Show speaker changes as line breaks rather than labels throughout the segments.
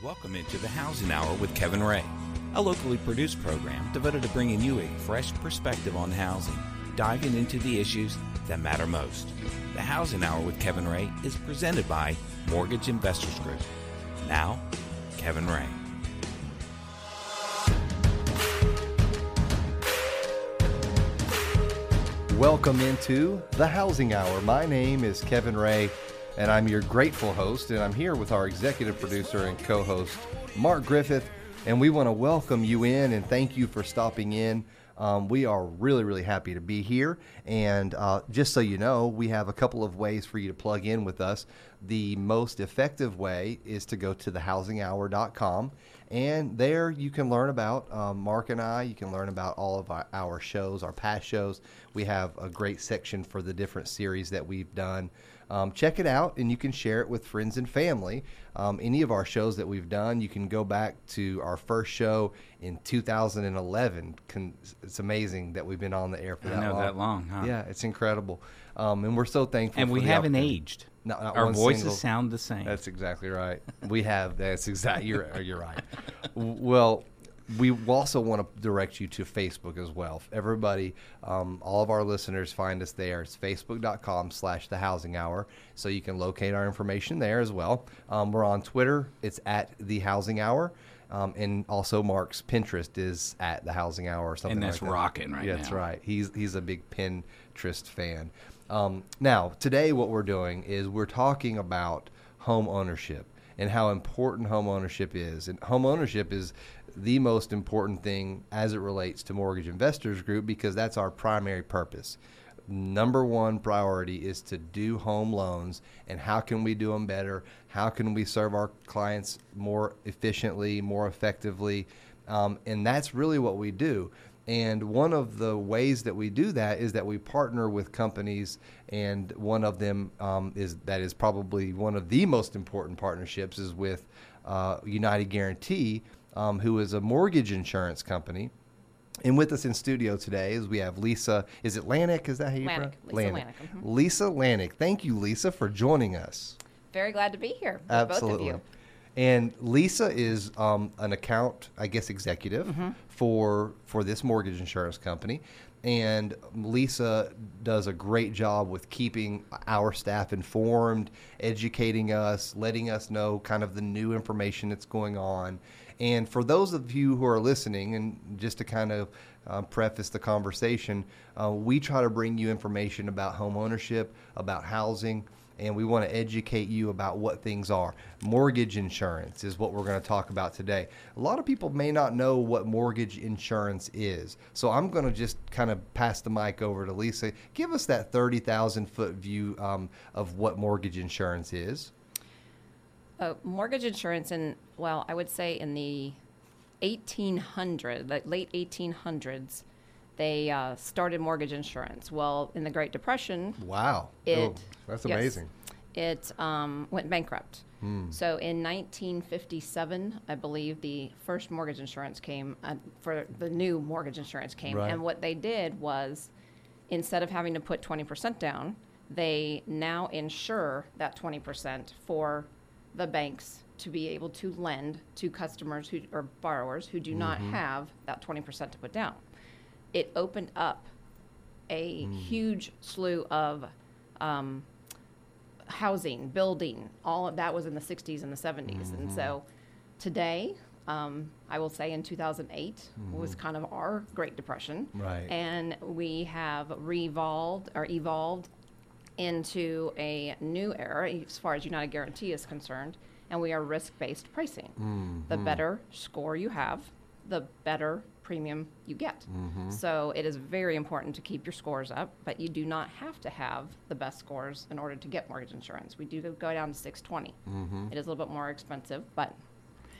Welcome into the Housing Hour with Kevin Ray, a locally produced program devoted to bringing you a fresh perspective on housing, diving into the issues that matter most. The Housing Hour with Kevin Ray is presented by Mortgage Investors Group. Now, Kevin Ray.
Welcome into the Housing Hour. My name is Kevin Ray, and I'm your grateful host. And I'm here with our executive producer and co host, Mark Griffith. And we want to welcome you in and thank you for stopping in. Um, we are really, really happy to be here. And uh, just so you know, we have a couple of ways for you to plug in with us. The most effective way is to go to thehousinghour.com. And there you can learn about um, Mark and I. You can learn about all of our, our, shows, our past shows. We have a great section for the different series that we've done. Um, check it out and you can share it with friends and family. Um, any of our shows that we've done, you can go back to our first show in 2011. It's amazing that we've been on the air for that
know,
long.
that long, huh?
Yeah, it's incredible. Um, and we're so thankful.
And we haven't aged.
Not, not
Our voices
single.
sound the same.
That's exactly right. We have. That's exactly. You're, you're right. Well, we also want to direct you to Facebook as well. Everybody, um, all of our listeners find us there. It's facebook.com slash the housing hour. So you can locate our information there as well. Um, we're on Twitter. It's at the housing hour. Um, and also Mark's Pinterest is at the housing hour or something
and that's
like that.
rocking right
yeah,
now.
That's right. He's, he's a big Pinterest fan. Um, now, today, what we're doing is we're talking about home ownership and how important home ownership is. And home ownership is the most important thing as it relates to Mortgage Investors Group because that's our primary purpose. Number one priority is to do home loans and how can we do them better? How can we serve our clients more efficiently, more effectively? Um, and that's really what we do. And one of the ways that we do that is that we partner with companies, and one of them um, is that is probably one of the most important partnerships is with uh, United Guaranty, um, who is a mortgage insurance company. And with us in studio today is we have Lisa. Is it Lanik? Is that how you pronounce
Lisa Lanik. Mm-hmm.
Lisa Lanik. Thank you, Lisa, for joining us.
Very glad to be here
Absolutely.
both of you.
And Lisa is um, an account, I guess, executive
Mm-hmm.
for for this mortgage insurance company. And Lisa does a great job with keeping our staff informed, educating us, letting us know kind of the new information that's going on. And for those of you who are listening, and just to kind of uh, preface the conversation, uh, we try to bring you information about home ownership, about housing, and we want to educate you about what things are. Mortgage insurance is what we're going to talk about today. A lot of people may not know what mortgage insurance is. So I'm going to just kind of pass the mic over to Lisa. Give us that 30,000 foot view um, of what mortgage insurance is.
Uh, mortgage insurance, in well, I would say in the 1800, the late 1800s, they uh, started mortgage insurance. Well, in the Great Depression,
Wow.
It-
oh, that's
yes.
amazing.
it um, went bankrupt. So in 1957, I believe the first mortgage insurance came uh, for the new mortgage insurance came,
Right.
and what they did was instead of having to put 20% down, they now insure that 20% for the banks to be able to lend to customers who or borrowers who do not have that 20% to put down. It opened up a huge slew of um, housing, building, all of that was in the 60s and the 70s. And so today, um, I will say in 2008 was kind of our Great Depression.
Right.
And we have revolved or evolved into a new era as far as United Guaranty is concerned, and we are risk-based pricing. The mm-hmm. better score you have, the better premium you get. Mm-hmm. So it is very important to keep your scores up, but you do not have to have the best scores in order to get mortgage insurance. We do go down to 620. Mm-hmm. It is a little bit more expensive, but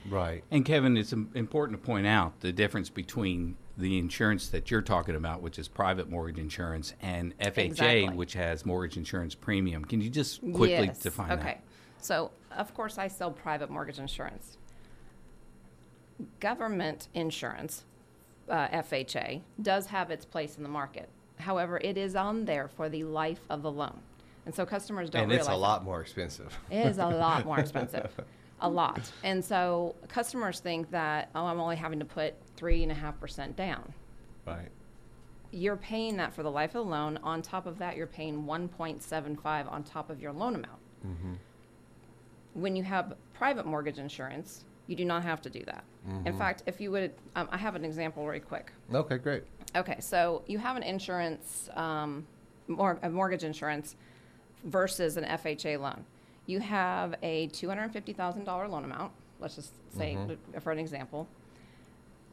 Right.
And Kevin, it's important to point out the difference between the insurance that you're talking about, which is private mortgage insurance, and FHA,
Exactly.
which has mortgage insurance premium. Can you just quickly
yes.
define
okay.
that? Okay.
So, of course, I sell private mortgage insurance. Government insurance, uh, FHA, does have its place in the market. However, it is on there for the life of the loan. And so customers don't
and
realize
it's a
that.
lot more expensive.
It is a lot more expensive. A lot. And so customers think that, oh, I'm only having to put three and a half percent down.
Right.
You're paying that for the life of the loan. On top of that, you're paying 1.75 on top of your loan amount. When you have private mortgage insurance, you do not have to do that. In fact, if you would, um, I have an example very quick.
Okay, great.
Okay, so you have an insurance, um, mor- a mortgage insurance versus an FHA loan. You have a two hundred and fifty thousand dollar loan amount. Let's just say, mm-hmm. for an example,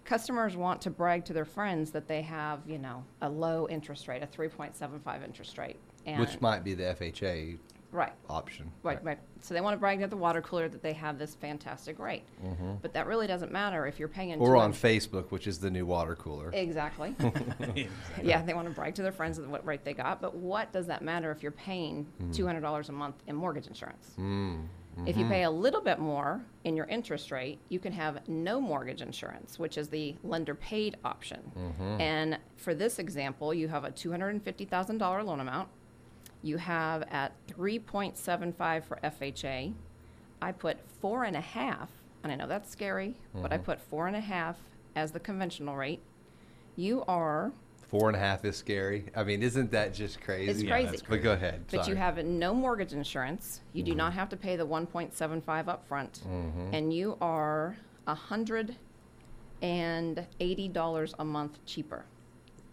customers want to brag to their friends that they have, you know, a low interest rate, a three point seven five interest rate, and
Which might be the FHA
right.
option.
Right, right. So they want to brag at the water cooler that they have this fantastic rate. Mm-hmm. But that really doesn't matter if you're paying.
Or on Facebook, which is the new water cooler.
Exactly. yeah, they want to brag to their friends what rate they got. But what does that matter if you're paying mm. $200 a month in mortgage insurance? Mm, mm-hmm. If you pay a little bit more in your interest rate, you can have no mortgage insurance, which is the lender paid option. Mm-hmm. And for this example, you have a $250,000 loan amount. You have at 3.75 for FHA. I put four and a half, and I know that's scary, but I mm-hmm. put four and a half as the conventional rate. You are,
Four and a half is scary. I mean, isn't that just crazy?
It's
Yeah,
crazy.
that's
But go ahead.
but you
sorry.
have no mortgage insurance. You do mm-hmm. not have to pay the 1.75 up front, mm-hmm. and you are a hundred and eighty dollars a month cheaper.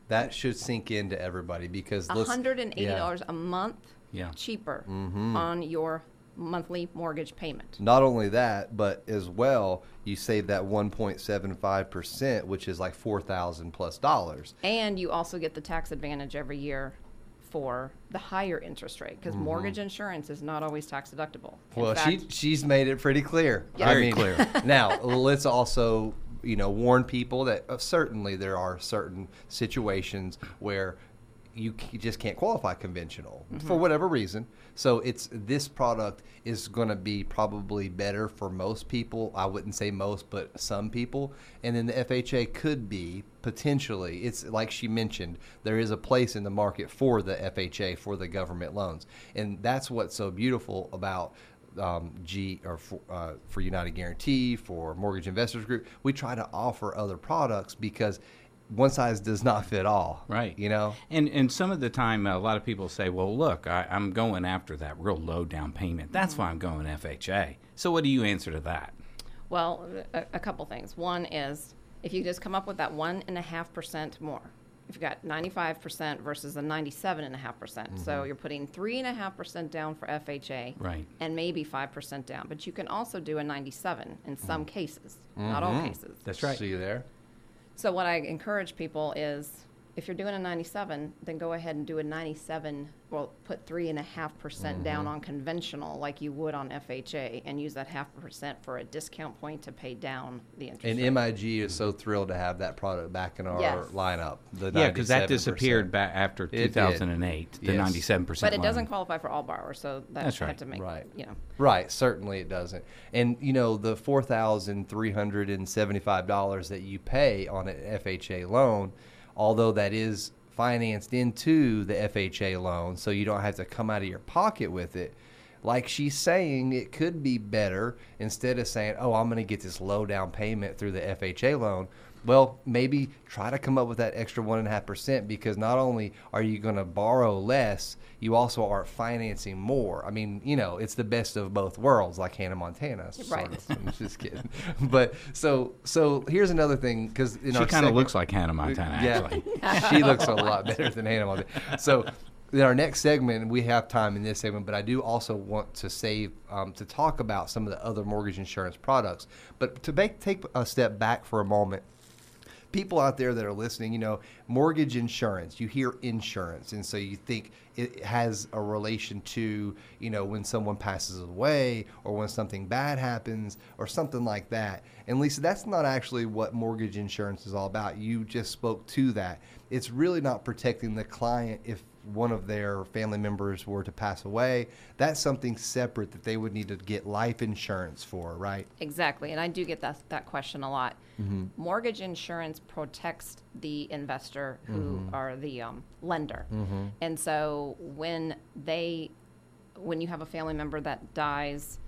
That should sink into everybody because
A
let's-
hundred and eighty
yeah.
dollars a month
Yeah.
cheaper
Mm-hmm.
on your monthly mortgage payment.
Not only that, but as well, you save that 1.75%, which is like 4000 plus dollars.
And you also get the tax advantage every year for the higher interest rate because mortgage insurance is not always tax deductible. In
Well,
fact,
she she's made it pretty clear.
Yeah.
I mean,
clear.
now, let's also, you know, warn people that uh, certainly there are certain situations where you c- just can't qualify conventional
Mm-hmm.
for whatever reason. So it's this product is going to be probably better for most people. I wouldn't say most, but some people. And then the FHA could be potentially. It's like she mentioned, there is a place in the market for the FHA for the government loans, and that's what's so beautiful about um, G or for, uh, for United Guaranty, for Mortgage Investors Group, we try to offer other products because one size does not fit all.
Right.
You know.
And and some of the time, a lot of people say, "Well, look, I, I'm going after that real low down payment. That's why I'm going FHA." So, what do you answer to that?
Well, a, a couple things. One is if you just come up with that one and a half percent more. If you got ninety-five percent versus a ninety-seven and a half percent, so mm-hmm. you're putting three and a half percent down for FHA,
Right.
and maybe five percent down. But you can also do a ninety-seven in some mm-hmm. cases, not all mm-hmm. cases.
That's right.
See you there.
So what I encourage people is, if you're doing a 97, then go ahead and do a 97. Well, put three and a half percent down mm-hmm. on conventional, like you would on FHA, and use that half percent for a discount point to pay down the interest.
And
rate.
MIG is so thrilled to have that product back in our
Yes.
lineup. The
Yeah, because that disappeared back after
did.
2008. The
Yes.
97 percent.
but it doesn't qualify for all borrowers, so that
That's right.
to make
Right.
you know.
Right, certainly it doesn't. And you know, the four thousand three hundred and seventy-five dollars that you pay on an FHA loan, although that is financed into the FHA loan, so you don't have to come out of your pocket with it. Like she's saying, it could be better instead of saying, "Oh, I'm going to get this low down payment through the FHA loan." Well, maybe try to come up with that extra one and a half percent because not only are you going to borrow less, you also are financing more. I mean, you know, it's the best of both worlds, like Hannah Montana. sort
Right.
of. I'm just kidding. But so so here's another thing because
She kind of looks like Hannah Montana, actually.
yeah, she looks a lot better than Hannah Montana. So, in our next segment, we have time in this segment, but I do also want to save um, to talk about some of the other mortgage insurance products. But to make take a step back for a moment, people out there that are listening, you know, mortgage insurance, you hear insurance, and so you think it has a relation to, you know, when someone passes away or when something bad happens or something like that. And Lisa, that's not actually what mortgage insurance is all about. You just spoke to that. It's really not protecting the client if one of their family members were to pass away. That's something separate that they would need to get life insurance for, right?
Exactly, and I do get that that question a lot.
Mm-hmm.
Mortgage insurance protects the investor who
Mm-hmm.
are the um, lender, and so when they, when you have a family member that dies,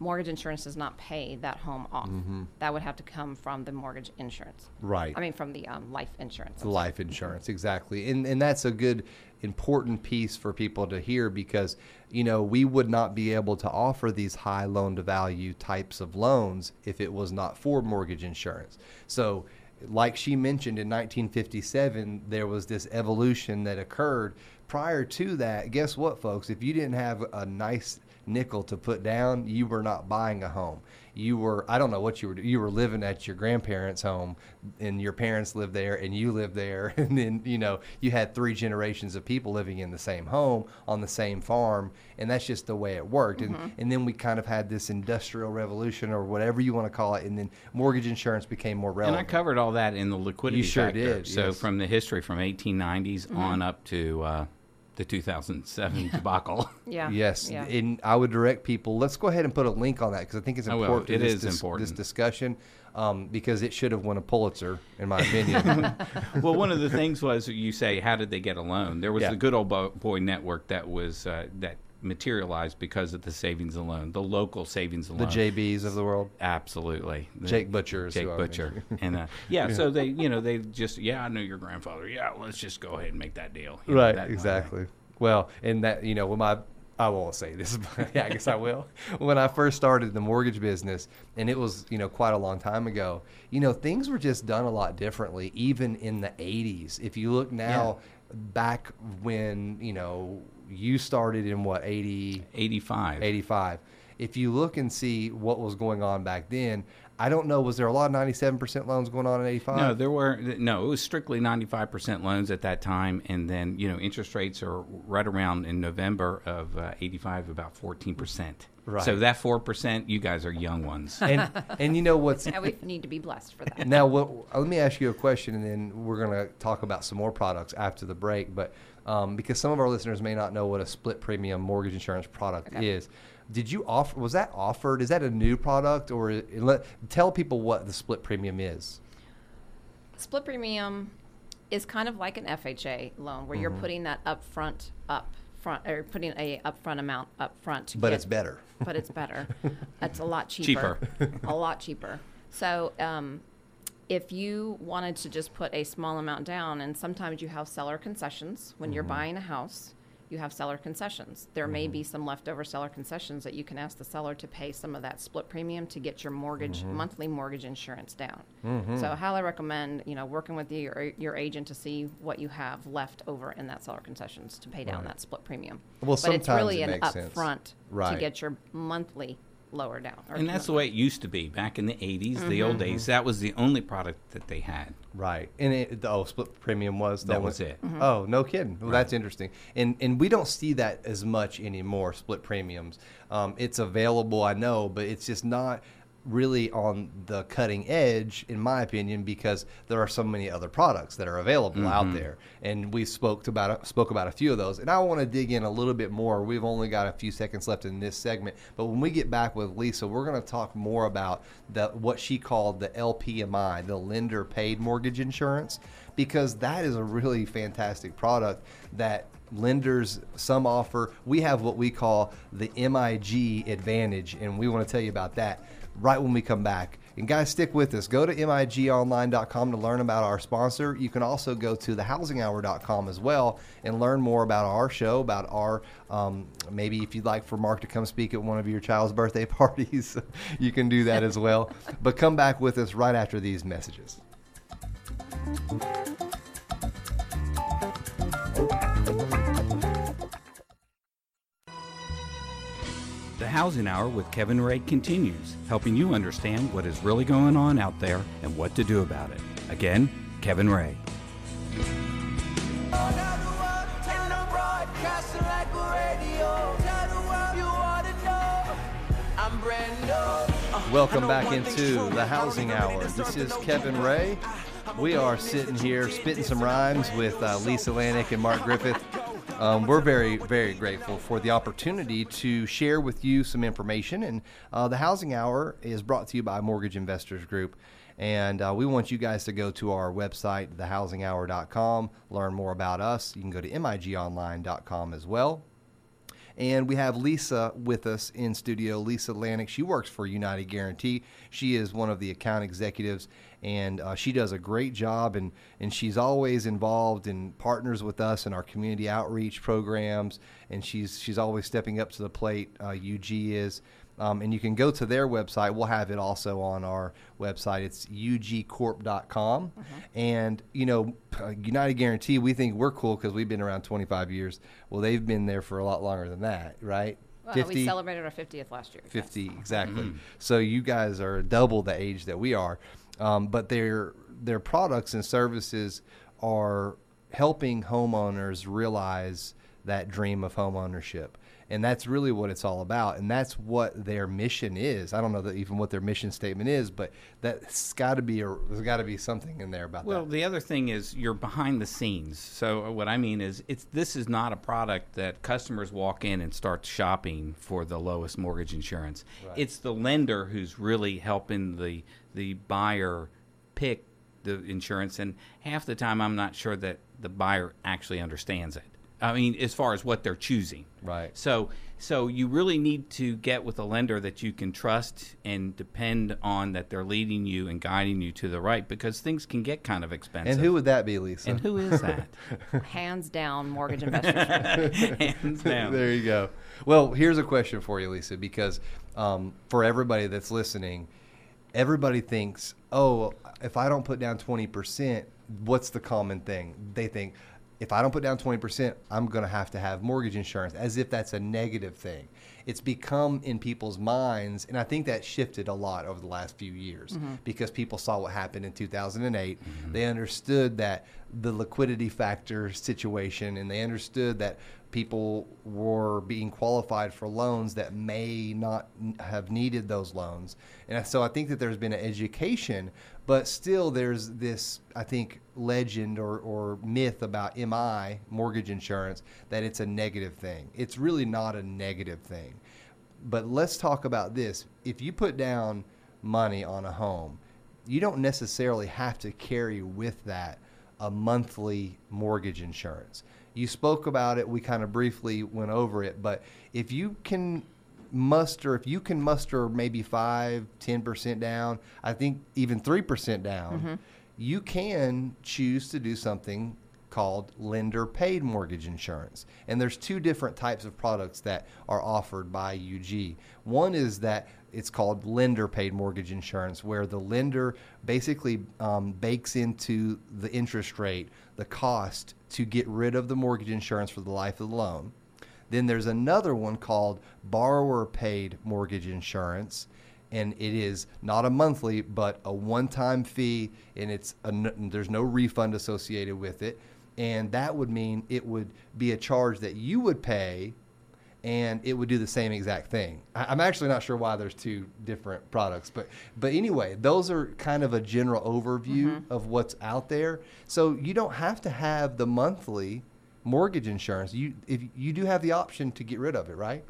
mortgage insurance does not pay that home off. That would have to come from the mortgage insurance.
Right.
I mean, from the um, life insurance.
The life insurance, exactly. And and that's a good important piece for people to hear because you know, we would not be able to offer these high loan to value types of loans if it was not for mortgage insurance. So like she mentioned in 1957 there was this evolution that occurred prior to that guess what folks if you didn't have a nice nickel to put down, you were not buying a home. You were I don't know what you were you were living at your grandparents' home and your parents lived there and you lived there and then you know you had three generations of people living in the same home on the same farm and that's just the way it worked.
Mm-hmm.
And and then we kind of had this industrial revolution or whatever you want to call it and then mortgage insurance became more relevant. And.
I covered all that in the liquidity
You sure
factor.
did,
So
yes.
from the history from 1890s
Mm-hmm.
on up to uh, the 2007 debacle.
Yeah.
Yes,
Yeah.
and I would direct people. Let's go ahead and put a link on that because I think it's
I will.
important. to
It
this,
is
dis-
important.
This discussion um, because it should have won a Pulitzer, in my opinion.
well, one of the things was you say, how did they get a loan? There was
Yeah.
the Good Old Boy Network that was uh, that materialized because of the savings and loan, the local savings and
the
loan.
JBs of the world.
Absolutely, The-
Jake Butcher
Jake Butcher, and uh, yeah, so they, you know, they just, yeah, I know your grandfather. Yeah, let's just go ahead and make that deal. You know,
Right,
that-
exactly. Well, and that you know, when my I won't say this, but yeah, I guess I will. When I first started the mortgage business, and it was you know quite a long time ago, you know things were just done a lot differently, even in the '80s. If you look now, back when you know you started in what 80,
85.
85. If you look and see what was going on back then, I don't know. Was there a lot of 97% loans going on in 85?
No, there were no. It was strictly ninety-five percent loans at that time, and then you know interest rates are right around in November of uh, eighty-five, about fourteen percent.
Right.
So that four percent, you guys are young ones.
and and you know what's
And we need to be blessed for that.
now what, let me ask you a question and then we're going to talk about some more products after the break but um, because some of our listeners may not know what a split premium mortgage insurance product
Okay.
is did you offer was that offered is that a new product or let, tell people what the split premium is
Split premium is kind of like an FHA loan where you're
Mm-hmm.
putting that upfront up front or putting a upfront amount up front to
but
get-
it's better
but it's better. it's a lot cheaper. Cheaper. a lot cheaper. So, um, if you wanted to just put a small amount down, and sometimes you have seller concessions when you're buying a house, you have seller concessions. There may be mm-hmm. some leftover seller concessions that you can ask the seller to pay some of that split premium to get your mortgage mm-hmm. monthly mortgage insurance down. Mm-hmm. So, I highly recommend you know working with your your agent to see what you have left over in that seller concessions to pay down
Right.
that split premium.
Well,
but it's
sometimes
really
it
an
makes sense.
upfront
Right.
to get your monthly lower down. or
And that's the way it used to be back in the 80s, the old days. That was the only product that they had.
Right, and it, the oh, split premium was the
That
only-
was it.
Oh, no kidding. Well, that's interesting, and and we don't see that as much anymore. Split premiums. Um, it's available, I know, but it's just not really on the cutting edge, in my opinion, because there are so many other products that are available out mm-hmm. there, and we spoke about spoke about a few of those. And I want to dig in a little bit more. We've only got a few seconds left in this segment, but when we get back with Lisa, we're going to talk more about the what she called the LPMI, the lender paid mortgage insurance, because that is a really fantastic product that lenders some offer. We have what we call the MIG advantage, and we want to tell you about that right when we come back. And guys, stick with us. Go to migonline.com to learn about our sponsor. You can also go to thehousinghour.com as well and learn more about our show, about our um, maybe if you'd like for Mark to come speak at one of your child's birthday parties, you can do that as well. But come back with us right after these messages.
The Housing Hour with Kevin Ray continues, helping you understand what is really going on out there and what to do about it. Again, Kevin Ray.
Welcome back into the Housing Hour. This is Kevin Ray. We are sitting here spitting some rhymes with uh, Lisa Lanik and Mark Griffith. Um, we're very, very grateful for the opportunity to share with you some information. And uh, the Housing Hour is brought to you by Mortgage Investors Group. And uh, we want you guys to go to our website, thehousinghour.com, learn more about us. You can go to migonline.com as well. And we have Lisa with us in studio, Lisa Lanik. She works for United Guaranty. She is one of the account executives, and uh, she does a great job. And, and she's always involved and partners with us in our community outreach programs. And she's she's always stepping up to the plate. Uh, UG is. Um, and you can go to their website. We'll have it also on our website. It's ugcorp.com.
Mm-hmm.
And, you know, uh, United Guaranty, we think we're cool because we've been around 25 years. Well, they've been there for a lot longer than that, right?
Well, we celebrated our 50th last year. yes.
50 exactly so you guys are double the age that we are um, but their their products and services are helping homeowners realize that dream of home ownership and that's really what it's all about. And that's what their mission is. I don't know that even what their mission statement is but that's got to be a, there's got to be something in there about
Well,
that.
Well, the other thing is you're behind the scenes. So uh, what I mean is, it's this is not a product that customers walk in and start shopping for the lowest mortgage insurance. It's the lender who's really helping the the buyer pick the insurance, and half the time I'm not sure that the buyer actually understands it. I mean, as far as what they're choosing.
Right.
So, so you really need to get with a lender that you can trust and depend on that they're leading you and guiding you to the right because things can get kind of expensive.
and who would that be lisa
And who is that?
Hands down, mortgage investors.
Hands down.
there you go. Well, here's a question for you, Lisa, because um, for everybody that's listening, everybody thinks, oh, if I don't put down 20%, what's the common thing? They think, if I don't put down 20%, I'm going to have to have mortgage insurance, as if that's a negative thing. It's become in people's minds, and I think that shifted a lot over the last few years mm-hmm. because people saw what happened in 2008. Mm-hmm. They understood that the liquidity factor situation, and they understood that people were being qualified for loans that may not have needed those loans. And so I think that there's been an education, but still there's this, I think, legend or, or myth about MI, mortgage insurance, that it's a negative thing. It's really not a negative thing. But let's talk about this. If you put down money on a home, you don't necessarily have to carry with that a monthly mortgage insurance. You spoke about it, we kind of briefly went over it, but if you can muster, if you can muster maybe 5, 10% down, I think even 3% down, mm-hmm. you can choose to do something called lender paid mortgage insurance. And there's two different types of products that are offered by UG. One is that it's called lender paid mortgage insurance, where the lender basically um, bakes into the interest rate the cost to get rid of the mortgage insurance for the life of the loan. Then there's another one called borrower paid mortgage insurance. And it is not a monthly, but a one time fee, and it's a, there's no refund associated with it. And that would mean it would be a charge that you would pay and it would do the same exact thing. I- I'm actually not sure why there's two different products, but but anyway, those are kind of a general overview of what's out there. So you don't have to have the monthly mortgage insurance. You if you do have the option to get rid of it, right?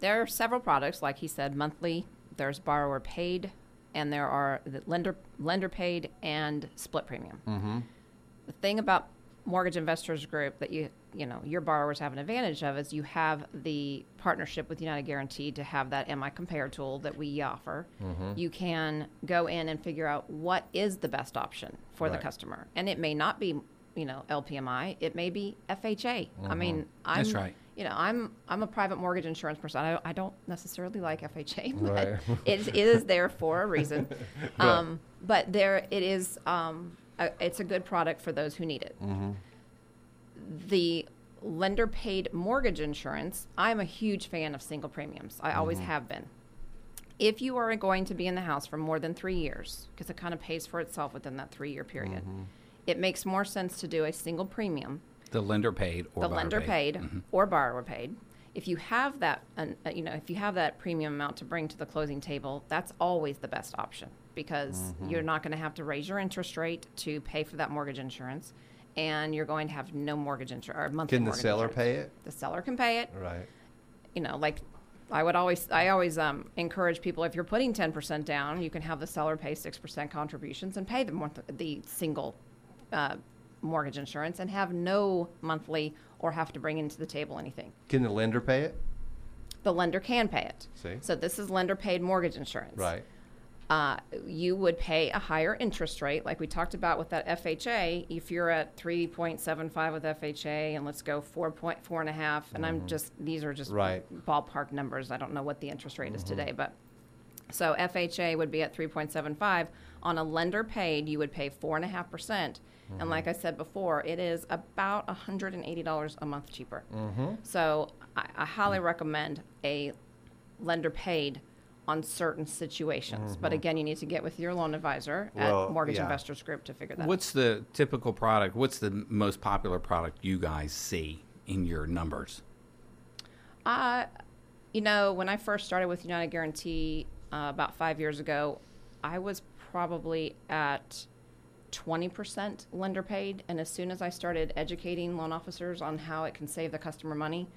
There are several products, like he said, monthly. There's borrower paid, and there are the lender lender paid and split premium.
Mm-hmm.
The thing about Mortgage Investors Group that you you know your borrowers have an advantage of is you have the partnership with United Guaranty to have that MI Compare tool that we offer.
Mm-hmm.
You can go in and figure out what is the best option for the customer, and it may not be you know LPMI. It may be FHA. I mean, I'm
That's right.
you know, I'm I'm a private mortgage insurance person. I, I don't necessarily like FHA, but
Right.
it, it is there for a reason. Um, but there it is. Um, a, it's a good product for those who need it. The lender paid mortgage insurance. I'm a huge fan of single premiums. I always have been. If you are going to be in the house for more than three years, because it kind of pays for itself within that three year period, it makes more sense to do a single premium
The lender paid or
the lender paid,
Mhm.
or borrower paid. If you have that, uh, you know, if you have that premium amount to bring to the closing table, that's always the best option because
Mm-hmm.
you're not going to have to raise your interest rate to pay for that mortgage insurance, and you're going to have no mortgage insurance or monthly.
Can the seller
insurance.
pay it?
The seller can pay it.
Right.
You know, like I would always, I always um, encourage people if you're putting 10% down, you can have the seller pay 6% contributions and pay the month, the single uh, mortgage insurance and have no monthly or have to bring into the table anything.
Can the lender pay it?
The lender can pay it.
See.
So this is lender paid mortgage insurance.
Right.
Uh, you would pay a higher interest rate, like we talked about with that FHA. If you're at 3.75 with FHA, and let's go 4.4 and a half, and I'm just these are just
Mm-hmm. Right.
ballpark numbers. I don't know what the interest rate is today, but so FHA would be at 3.75 on a lender paid. You would pay four and a half percent, and like I said before, it is about 180 dollars a month cheaper. So I, I highly recommend a lender paid on certain situations. But again, you need to get with your loan advisor
Well,
at Mortgage
yeah.
Investors Group to figure that out.
What's the typical product? What's the most popular product you guys see in your numbers?
Uh, you know, when I first started with United Guaranty uh, about five years ago, I was probably at 20% lender paid. And as soon as I started educating loan officers on how it can save the customer money,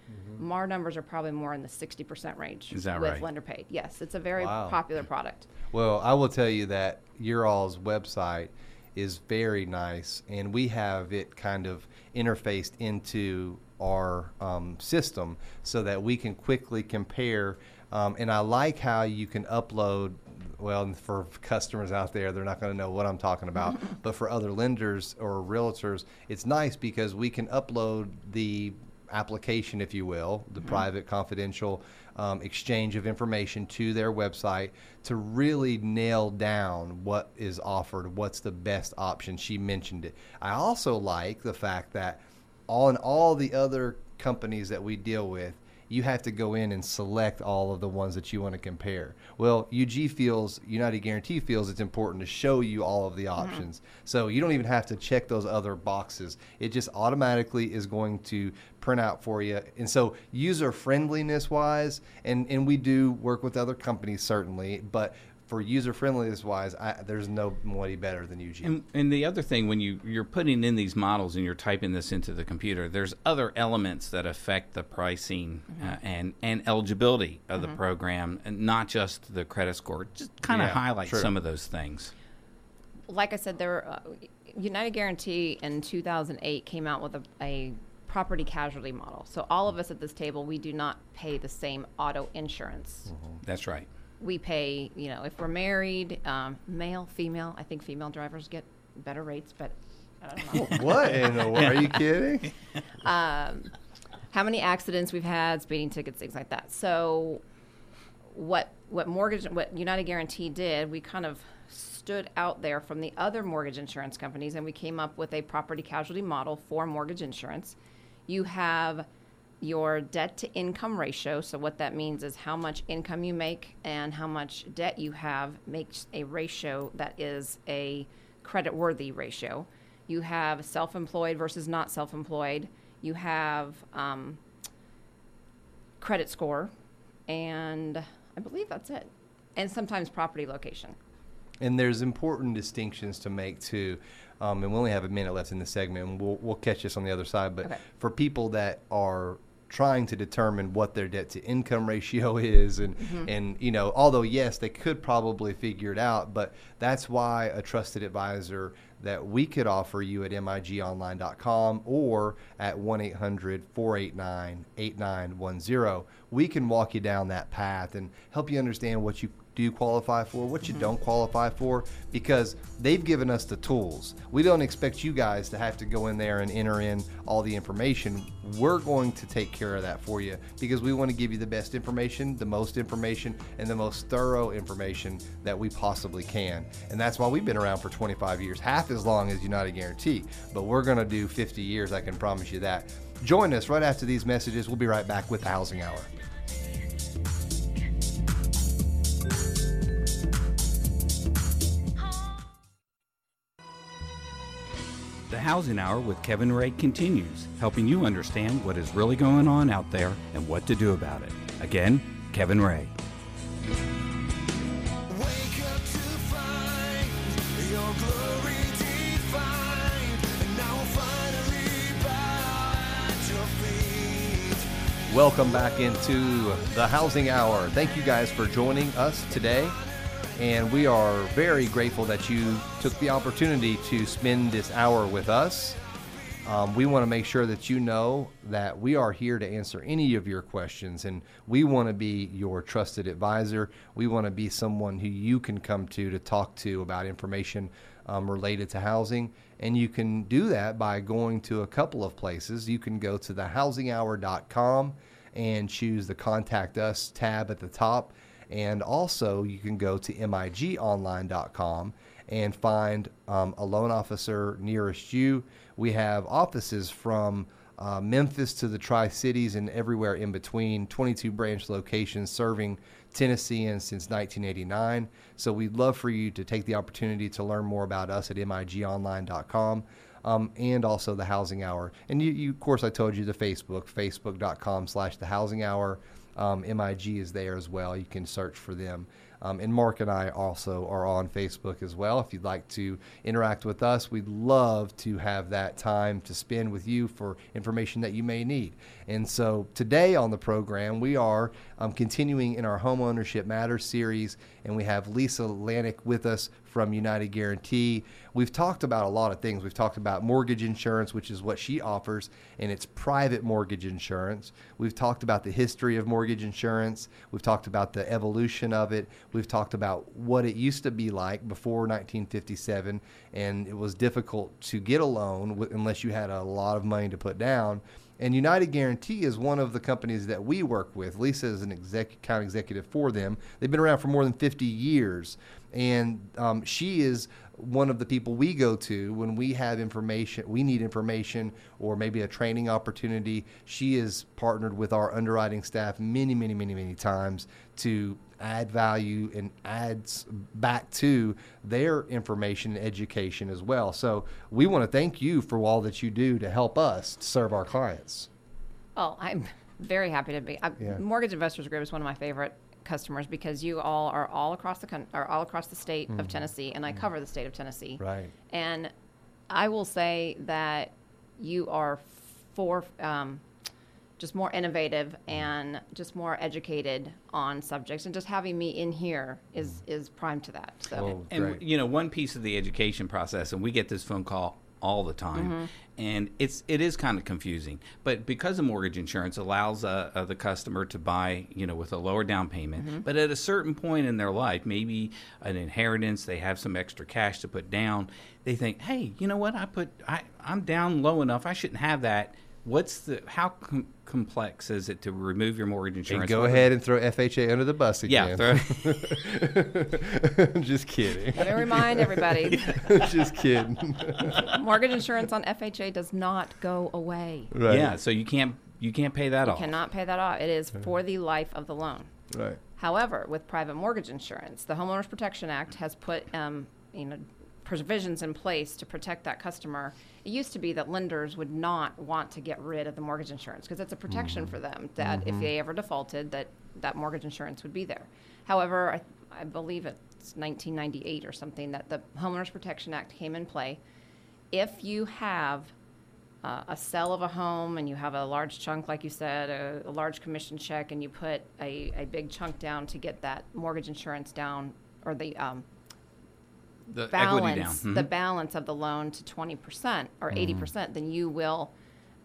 our numbers are probably more in the 60% range
Is that
with
right?
lender paid. Yes, it's a very
Wow.
popular product.
Well, I will tell you that your all's website is very nice, and we have it kind of interfaced into our um, system so that we can quickly compare. Um, and I like how you can upload. Well, for customers out there, they're not going to know what I'm talking about. but for other lenders or realtors, it's nice because we can upload the application, if you will, the private, confidential um, exchange of information to their website to really nail down what is offered, what's the best option. She mentioned it. I also like the fact that on all the other companies that we deal with, you have to go in and select all of the ones that you want to compare. Well, UG feels, United Guaranty feels it's important to show you all of the mm-hmm. options. So you don't even have to check those other boxes. It just automatically is going to print out for you. And so user friendliness wise, and, and we do work with other companies certainly, but for user friendliness wise, I, there's nobody better than UG.
And, and the other thing, when you, you're putting in these models and you're typing this into the computer, there's other elements that affect the pricing uh, and, and eligibility of the program, and not just the credit score. Just kind of
Yeah,
highlight
true.
some of those things.
like I said, there uh, United Guaranty in 2008 came out with a, a property casualty model. So all of us at this table, we do not pay the same auto insurance.
That's right.
We pay, you know, if we're married, um, male, female. I think female drivers get better rates, but I don't know.
what in the world? Are you kidding?
how many accidents we've had, speeding tickets, things like that. So, what what mortgage what United Guaranty did, we kind of stood out there from the other mortgage insurance companies, and we came up with a property casualty model for mortgage insurance. You have your debt to income ratio. So what that means is how much income you make and how much debt you have makes a ratio that is a credit worthy ratio. You have self employed versus not self employed. You have um, credit score, and I believe that's it. And sometimes property location.
And there's important distinctions to make too. Um, and we only have a minute left in the segment, and we'll, we'll catch this on the other side. But
Okay.
for people that are trying to determine what their debt to income ratio is, and mm-hmm. and you know, although yes, they could probably figure it out, but that's why a trusted advisor that we could offer you at migonline.com or at 1-800-489-8910 we can walk you down that path and help you understand what you do you qualify for, what you don't qualify for, because they've given us the tools. We don't expect you guys to have to go in there and enter in all the information. We're going to take care of that for you because we want to give you the best information, the most information, and the most thorough information that we possibly can. And that's why we've been around for 25 years, half as long as United Guaranty. But we're going to do 50 years, I can promise you that. Join us right after these messages. We'll be right back with the Housing Hour.
The Housing Hour with Kevin Ray continues, helping you understand what is really going on out there and what to do about it. Again, Kevin Ray.
Wake up to find your glory defined, and now we'll finally bow at your feet.
Welcome back into the Housing Hour. Thank you guys for joining us today. And we are very grateful that you took the opportunity to spend this hour with us. Um, we want to make sure that you know that we are here to answer any of your questions, and we want to be your trusted advisor. We want to be someone who you can come to to talk to about information um, related to housing. And you can do that by going to a couple of places. You can go to thehousinghour.com and choose the Contact Us tab at the top. And also, you can go to migonline.com and find um, a loan officer nearest you. We have offices from uh, Memphis to the Tri Cities and everywhere in between, 22 branch locations serving Tennesseans since 1989. So we'd love for you to take the opportunity to learn more about us at migonline.com. Um, and also the housing hour and you, you of course i told you the facebook facebook.com slash the housing hour um, mig is there as well you can search for them um, and Mark and I also are on Facebook as well. If you'd like to interact with us, we'd love to have that time to spend with you for information that you may need. And so today on the program, we are um, continuing in our Home Ownership Matters series, and we have Lisa Lanik with us from United Guaranty. We've talked about a lot of things. We've talked about mortgage insurance, which is what she offers, and it's private mortgage insurance. We've talked about the history of mortgage insurance. We've talked about the evolution of it. We've talked about what it used to be like before 1957, and it was difficult to get a loan unless you had a lot of money to put down. And United Guaranty is one of the companies that we work with. Lisa is an exec- account executive for them. They've been around for more than 50 years. And um, she is one of the people we go to when we have information, we need information or maybe a training opportunity. She is partnered with our underwriting staff many, many, many, many times to add value and adds back to their information and education as well. So we want to thank you for all that you do to help us serve our clients.
Well, I'm very happy to be. I,
Yeah.
Mortgage Investors Group is one of my favorite customers because you all are all across the are all across the state of Tennessee, and I cover the state of Tennessee.
Mm-hmm. Right.
And I will say that you are for um, just more innovative and just more educated on subjects, and just having me in here is is prime to that. So.
Well,
And you know, one piece of the education process, and we get this phone call all the time, and it's it is kind of confusing. But because the mortgage insurance allows uh, uh, the customer to buy, you know, with a lower down payment, but at a certain point in their life, maybe an inheritance, they have some extra cash to put down. They think, hey, you know what? I put I I'm down low enough. I shouldn't have that. What's the how com- complex is it to remove your mortgage insurance?
And
insurance?
go
What-
ahead and throw FHA under the bus
Yeah,
again.
throw-
Just kidding.
Let me remind everybody,
Just kidding.
mortgage insurance on FHA does not go away.
right.
Yeah, so you can't you can't pay that off.
You
off.
cannot pay that off. It is for the life of the loan.
Right.
However, with private mortgage insurance, the Homeowners Protection Act has put, um, you know, provisions in place to protect that customer. It used to be that lenders would not want to get rid of the mortgage insurance because it's a protection for them that if they ever defaulted, that that mortgage insurance would be there. However, I, I believe it's 1998 or something that the Homeowners Protection Act came in play. If you have uh, a sale of a home and you have a large chunk, like you said, a, a large commission check, and you put a, a big chunk down to get that mortgage insurance down or the um,
the equity down.
balance, the
Mhm.
balance of the loan to 20% or
Mm-hmm.
80%, then you will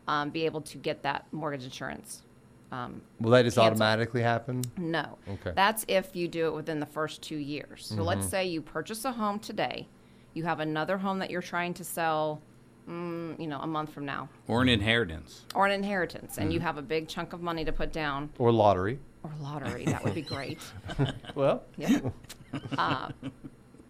um, be able to get that mortgage insurance. Um,
Will that just
Cancel.
automatically happen?
no.
Okay.
That's if you do it within the first two years. So
Mm-hmm.
let's say you purchase a home today, you have another home that you're trying to sell, mm, you know, a month from now,
or an inheritance.
or an inheritance, and you
Mm-hmm.
have a big chunk of money to put down,
Or lottery?
or lottery, that would be great.
Well,
Yeah. Uh,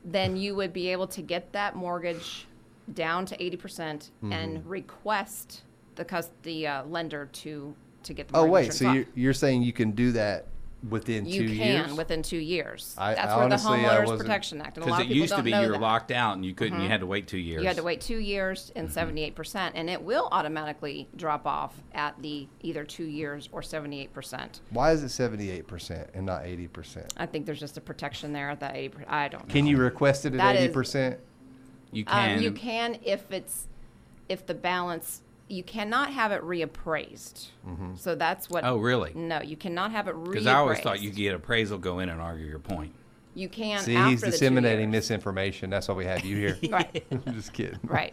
then you would be able to get that mortgage down to 80%
Mm-hmm.
and request the cus- the uh, lender to to get the mortgage.
oh
wait.
So
off.
you're, you're saying you can do that within
you
two
can
years?
within two years.
I-
That's
I
where
honestly,
the Homeowners Protection Act. And a
Because
lot
it
of people
used to
don't
be you were
that.
locked out and you couldn't. You had to wait two years.
You had to wait two years and
Mm-hmm.
78%, and it will automatically drop off at the either two years or 78%.
Why is it seventy eight percent and not eighty percent?
I think there's just a protection there at that 80%. I don't know.
Can you request it at eighty percent?
You can.
Um, you can if it's if the balance you cannot have it reappraised. So that's what.
Oh, really?
No, you cannot have it reappraised.
Because I always thought you get appraisal, go in and argue your point.
You can
See,
after
he's
the two
disseminating
years.
misinformation. That's why we have you here.
Right.
I'm just kidding.
Right.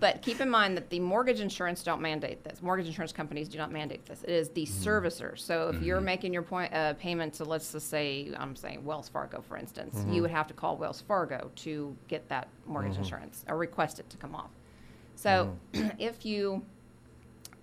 But keep in mind that the mortgage insurance don't mandate this. Mortgage insurance companies do not mandate this. It is the
Mm-hmm.
servicer. So if you're making your point uh, payment to let's just say I'm saying Wells Fargo, for instance,
Mm-hmm.
you would have to call Wells Fargo to get that mortgage
Mm-hmm.
insurance or request it to come off. So if you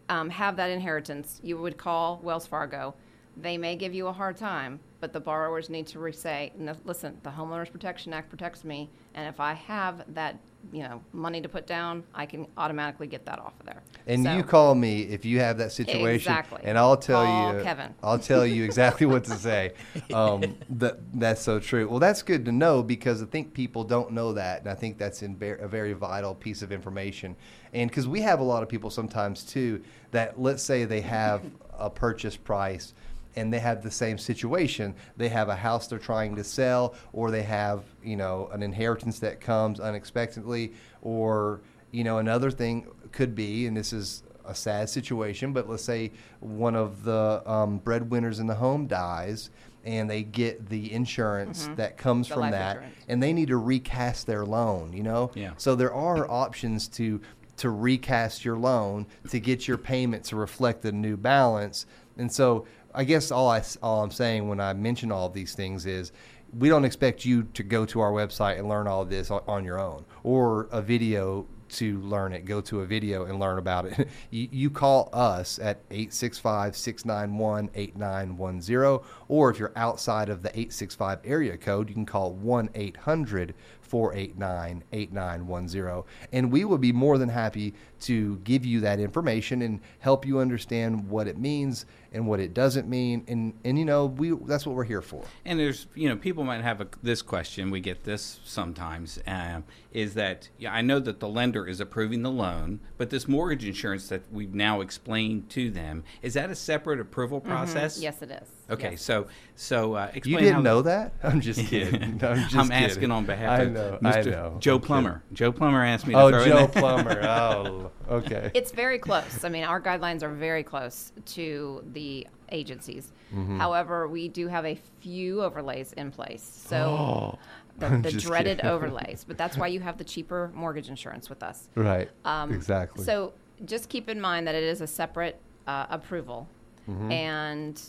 um, have that inheritance, you would call Wells Fargo. They may give you a hard time, but the borrowers need to re- say, "No, "Listen, the Homeowners Protection Act protects me, and if I have that, you know, money to put down, I can automatically get that off of there."
And
So-
you call me if you have that situation,
Exactly.
and I'll tell
Call
you.
Kevin.
I'll tell you exactly what to say. Um, that that's so true. Well, that's good to know because I think people don't know that, and I think that's in ver- a very vital piece of information. And because we have a lot of people sometimes too that let's say they have a purchase price. And they have the same situation. They have a house they're trying to sell, or they have, you know, an inheritance that comes unexpectedly, or you know, another thing could be, and this is a sad situation, but let's say one of the um, breadwinners in the home dies and they get the insurance that comes
The
from that
insurance.
and they need to recast their loan, you know?
Yeah.
So there are options to to recast your loan to get your payment to reflect the new balance. And so I guess all I all I'm saying when I mention all of these things is we don't expect you to go to our website and learn all of this on, your own or a video to learn it. Go to a video and learn about it. you, you call us at 865 691 8910, or if you're outside of the 865 area code, you can call 1 800 489 8910. And we will be more than happy to give you that information and help you understand what it means and what it doesn't mean. And, and you know, we that's what we're here for.
And there's, you know, people might have a, this question. We get this sometimes. Um, is that yeah, I know that the lender is approving the loan, but this mortgage insurance that we've now explained to them is that a separate approval process?
Yes, it is.
Okay,
Yes.
so so uh,
You didn't
how
know that? I'm just kidding. I'm, just
I'm
kidding.
asking on behalf
I
of Mr.
I know.
Joe
I'm.
Plummer. Joe Plummer asked me to
Oh,
throw in
Joe
there.
Plummer. Oh, okay.
It's very close. I mean, our guidelines are very close to the agencies.
Mm-hmm.
However, we do have a few overlays in place. So the, the dreaded
kidding.
overlays. But that's why you have the cheaper mortgage insurance with us.
right.
Um,
exactly.
So just keep in mind that it is a separate uh, approval.
Mm-hmm.
And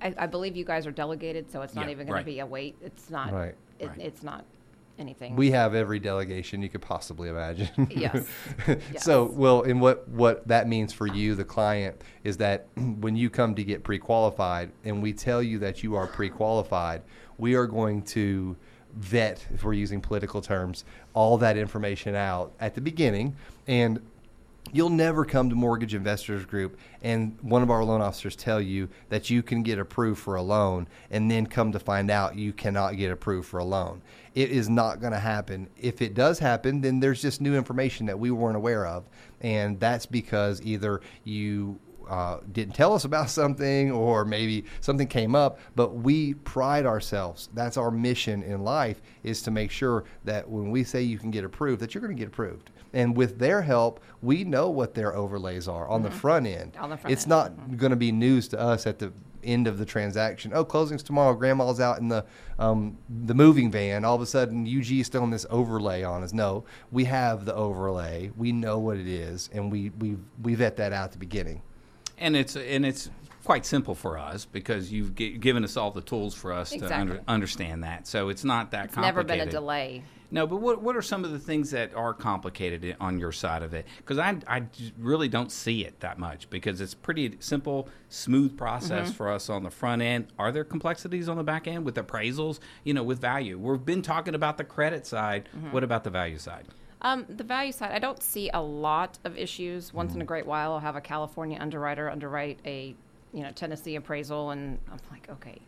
I, I believe you guys are delegated, so it's not
Yeah,
even going
right.
to be a wait. It's not.
Right.
It,
Right.
It's not anything.
we have every delegation you could possibly imagine.
Yes. yes.
So, well, and what what that means for you, the client, is that when you come to get pre-qualified, and we tell you that you are pre-qualified, we are going to vet, if we're using political terms, all that information out at the beginning, and You'll never come to Mortgage Investors Group and one of our loan officers tell you that you can get approved for a loan and then come to find out you cannot get approved for a loan. It is not going to happen. If it does happen, then there's just new information that we weren't aware of. And that's because either you uh, didn't tell us about something or maybe something came up but we pride ourselves. That's our mission in life is to make sure that when we say you can get approved that you're going to get approved. And with their help we know what their overlays are on the front end.
On the front
it's
end,
not going to be news to us at the end of the transaction. Oh closing's tomorrow grandma's out in the um, the moving van. All of a sudden UG is throwing this overlay on us. No we have the overlay. We know what it is and we we we vet that out at the beginning
and it's and it's quite simple for us because you've gi- given us all the tools for us to under, understand that. So it's not that
it's never been a delay.
No, but what what are some of the things that are complicated on your side of it? Because I I really don't see it that much because it's pretty simple, smooth process
Mm-hmm.
for us on the front end. Are there complexities on the back end with appraisals? You know, with value. We've been talking about the credit side.
Mm-hmm.
What about the value side?
Um, the value side, I don't see a lot of issues. Once in a great while, I'll have a California underwriter underwrite a, you know, Tennessee appraisal, and I'm like, okay,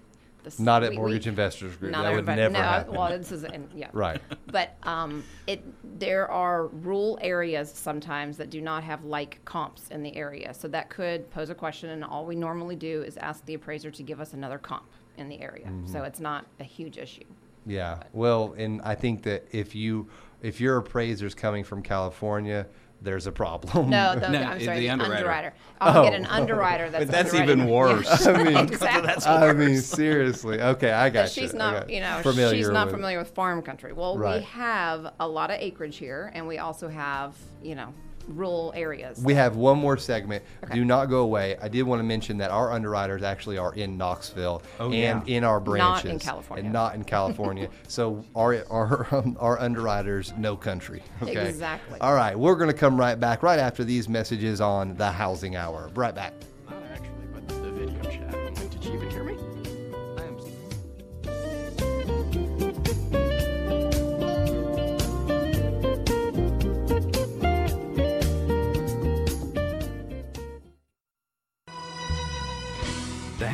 this
Not at
we-
Mortgage
we-
Investors Group.
not
That would never
no,
happen.
Well, this is and, yeah,
Right.
But um, it there are rural areas sometimes that do not have like comps in the area, so that could pose a question. And all we normally do is ask the appraiser to give us another comp in the area,
Mm-hmm.
so it's not a huge issue.
Yeah. Well, and I think that if you if your appraiser's coming from California, there's a problem.
No, the,
No,
I'm sorry, the
underwriter.
underwriter. Oh, I'll get
Oh.
an underwriter that's
But that's even worse.
I mean,
exactly.
I mean, seriously. Okay, I got
But
you.
she's
I
not,
got
you know,
familiar
she's not
with
familiar with farm country. Well,
Right.
we have a lot of acreage here, and we also have, you know, rural areas.
We have one more segment.
Okay.
Do not go away. I did want to mention that our underwriters actually are in Knoxville
Oh,
and
yeah.
in our
Not
branches.
in California.
And not in California. so our our um, our underwriters no country. Okay.
Exactly.
All right, we're going to come right back right after these messages on the housing hour. Right back.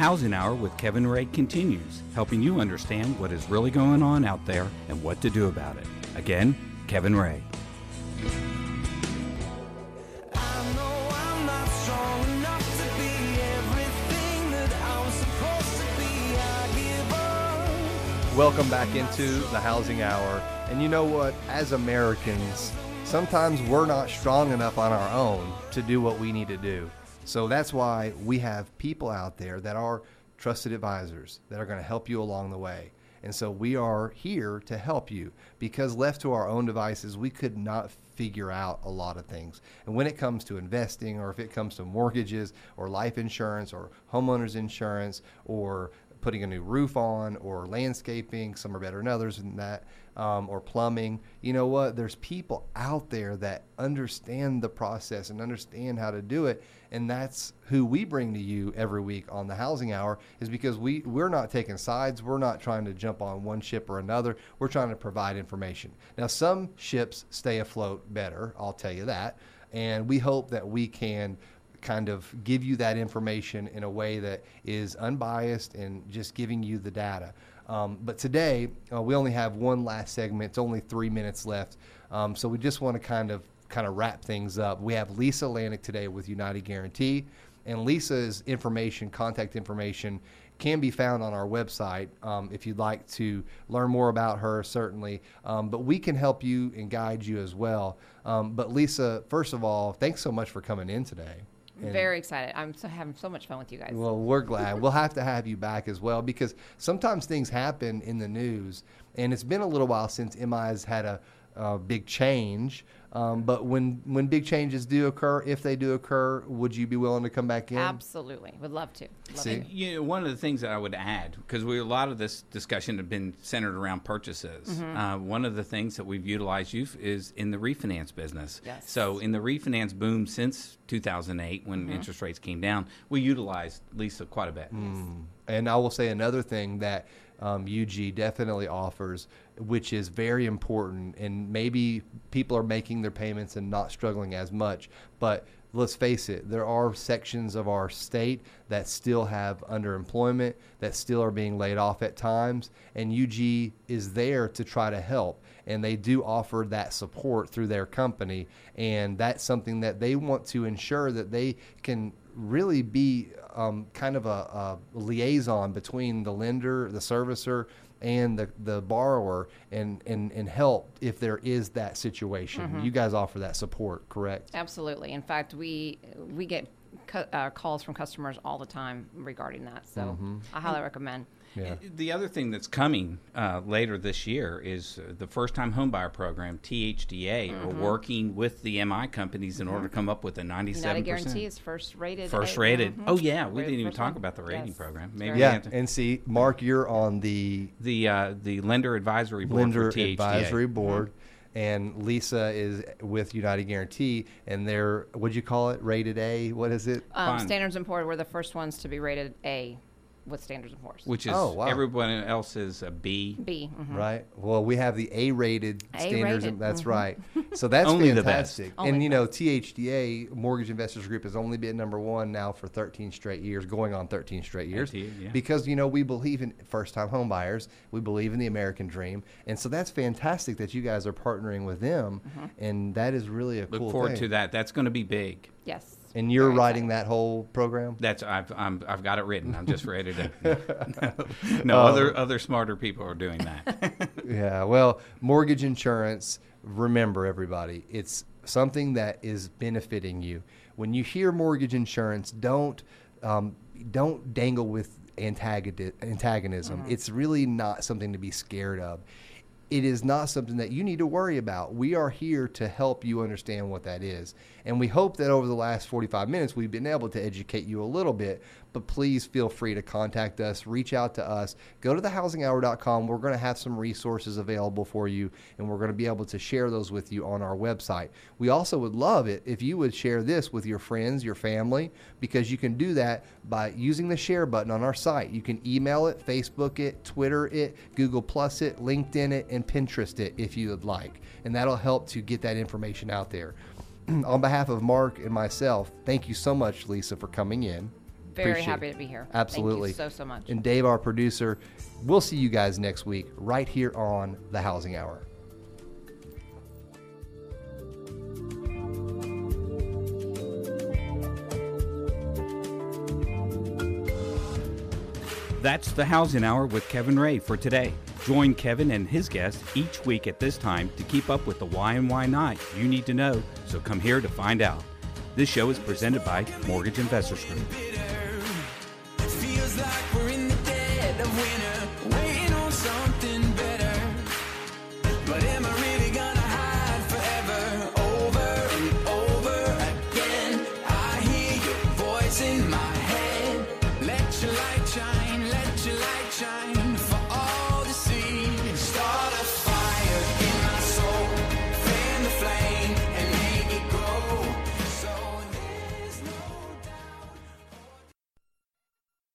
Housing Hour with Kevin Ray continues, helping you understand what is really going on out there and what to do about it. Again, Kevin Ray.
I know I'm not strong enough to be everything that I'm supposed to be. I give up.
Welcome back into the housing hour. And you know what? As Americans, sometimes we're not strong enough on our own to do what we need to do. So that's why we have people out there that are trusted advisors that are going to help you along the way. And so we are here to help you because left to our own devices, we could not figure out a lot of things. And when it comes to investing, or if it comes to mortgages, or life insurance, or homeowners insurance, or putting a new roof on, or landscaping, some are better than others than that, um, or plumbing, you know what? There's people out there that understand the process and understand how to do it. And that's who we bring to you every week on the housing hour is because we, we're not taking sides. We're not trying to jump on one ship or another. We're trying to provide information. Now, some ships stay afloat better, I'll tell you that. And we hope that we can kind of give you that information in a way that is unbiased and just giving you the data. Um, but today, uh, we only have one last segment. It's only three minutes left. Um, so we just want to kind of kind of wrap things up. We have Lisa Lanik today with United Guaranty, and Lisa's information, contact information, can be found on our website um, if you'd like to learn more about her, certainly. Um, but we can help you and guide you as well. Um, but Lisa, first of all, thanks so much for coming in today. And-
Very excited. I'm so having so much fun with you guys.
well, we're glad. we'll have to have you back as well because sometimes things happen in the news, and it's been a little while since MI has had a, a big change. Um, but when when big changes do occur, if they do occur, would you be willing to come back in?
Absolutely. Would love to. Love
See?
to.
You know, one of the things that I would add, because we a lot of this discussion have been centered around purchases.
Mm-hmm.
Uh, one of the things that we've utilized you is in the refinance business.
Yes.
So in the refinance boom since 2008, when
Mm-hmm.
interest rates came down, we utilized Lisa quite a bit.
And I will say another thing that um, UG definitely offers, which is very important, and maybe people are making their payments and not struggling as much. But let's face it, there are sections of our state that still have underemployment, that still are being laid off at times, and UG is there to try to help. And they do offer that support through their company, and that's something that they want to ensure that they can really be um, kind of a, a liaison between the lender, the servicer, and the, the borrower and, and, and help if there is that situation. You guys offer that support, correct?
Absolutely. In fact, we we get cu- uh, calls from customers all the time regarding that. So I highly recommend.
Yeah.
The other thing that's coming uh, later this year is uh, the first time homebuyer program, THDA, are
Mm-hmm.
working with the MI companies in order to come up with a 97%.
United Guaranty is first rated.
First
A-
rated.
mhm.
Oh, yeah. We didn't even talk about the rating
Yes.
program. Maybe
Yeah,
to-
and see, Mark, you're on the
the uh, the lender advisory board
lender advisory board, and Lisa is with United Guaranty, and they're what'd you call it? Rated A. What is it?
Um, Standards and Poor's were the first ones to be rated A with Standards and Poor's.
which is
Oh, wow.
everyone else is a B.
B. mhm.
Right. Well, we have the A-rated standards.
A-rated,
and That's
mhm.
right. So that's
Only the best.
fantastic.
Only
and
the
you know, THDA Mortgage Investors Group has only been number one now for 13 straight years, going on 13 straight years.
Indeed, yeah.
Because you know we believe in first-time home buyers. We believe in the American dream, and so that's fantastic that you guys are partnering with them, and that is really a
Look
cool
forward
thing.
to that. That's going to be big.
Yes.
And you're writing that whole program.
That's I've I'm, I've got it written. I'm just ready to. no, no
Oh.
other other smarter people are doing that.
Yeah, well, mortgage insurance, remember everybody, it's something that is benefiting you. When you hear mortgage insurance, don't um, don't dangle with antagoni- antagonism. It's really not something to be scared of. It is not something that you need to worry about. We are here to help you understand what that is. And we hope that over the last 45 minutes, we've been able to educate you a little bit. But please feel free to contact us, reach out to us, go to thehousinghour.com. We're going to have some resources available for you, and we're going to be able to share those with you on our website. We also would love it if you would share this with your friends, your family, because you can do that by using the share button on our site. You can email it, Facebook it, Twitter it, Google Plus it, LinkedIn it, and Pinterest it if you would like. And that'll help to get that information out there. on behalf of Mark and myself, thank you so much, Lisa, for coming in.
Very
Appreciate
happy
it.
to be here.
Absolutely.
Thank you so, so much.
And Dave, our producer, we'll see you guys next week right here on The Housing Hour.
That's the Housing Hour with Kevin Ray for today. Join Kevin and his guests each week at this time to keep up with the why and why not you need to know, so come here to find out. This show is presented by Mortgage Investors Group.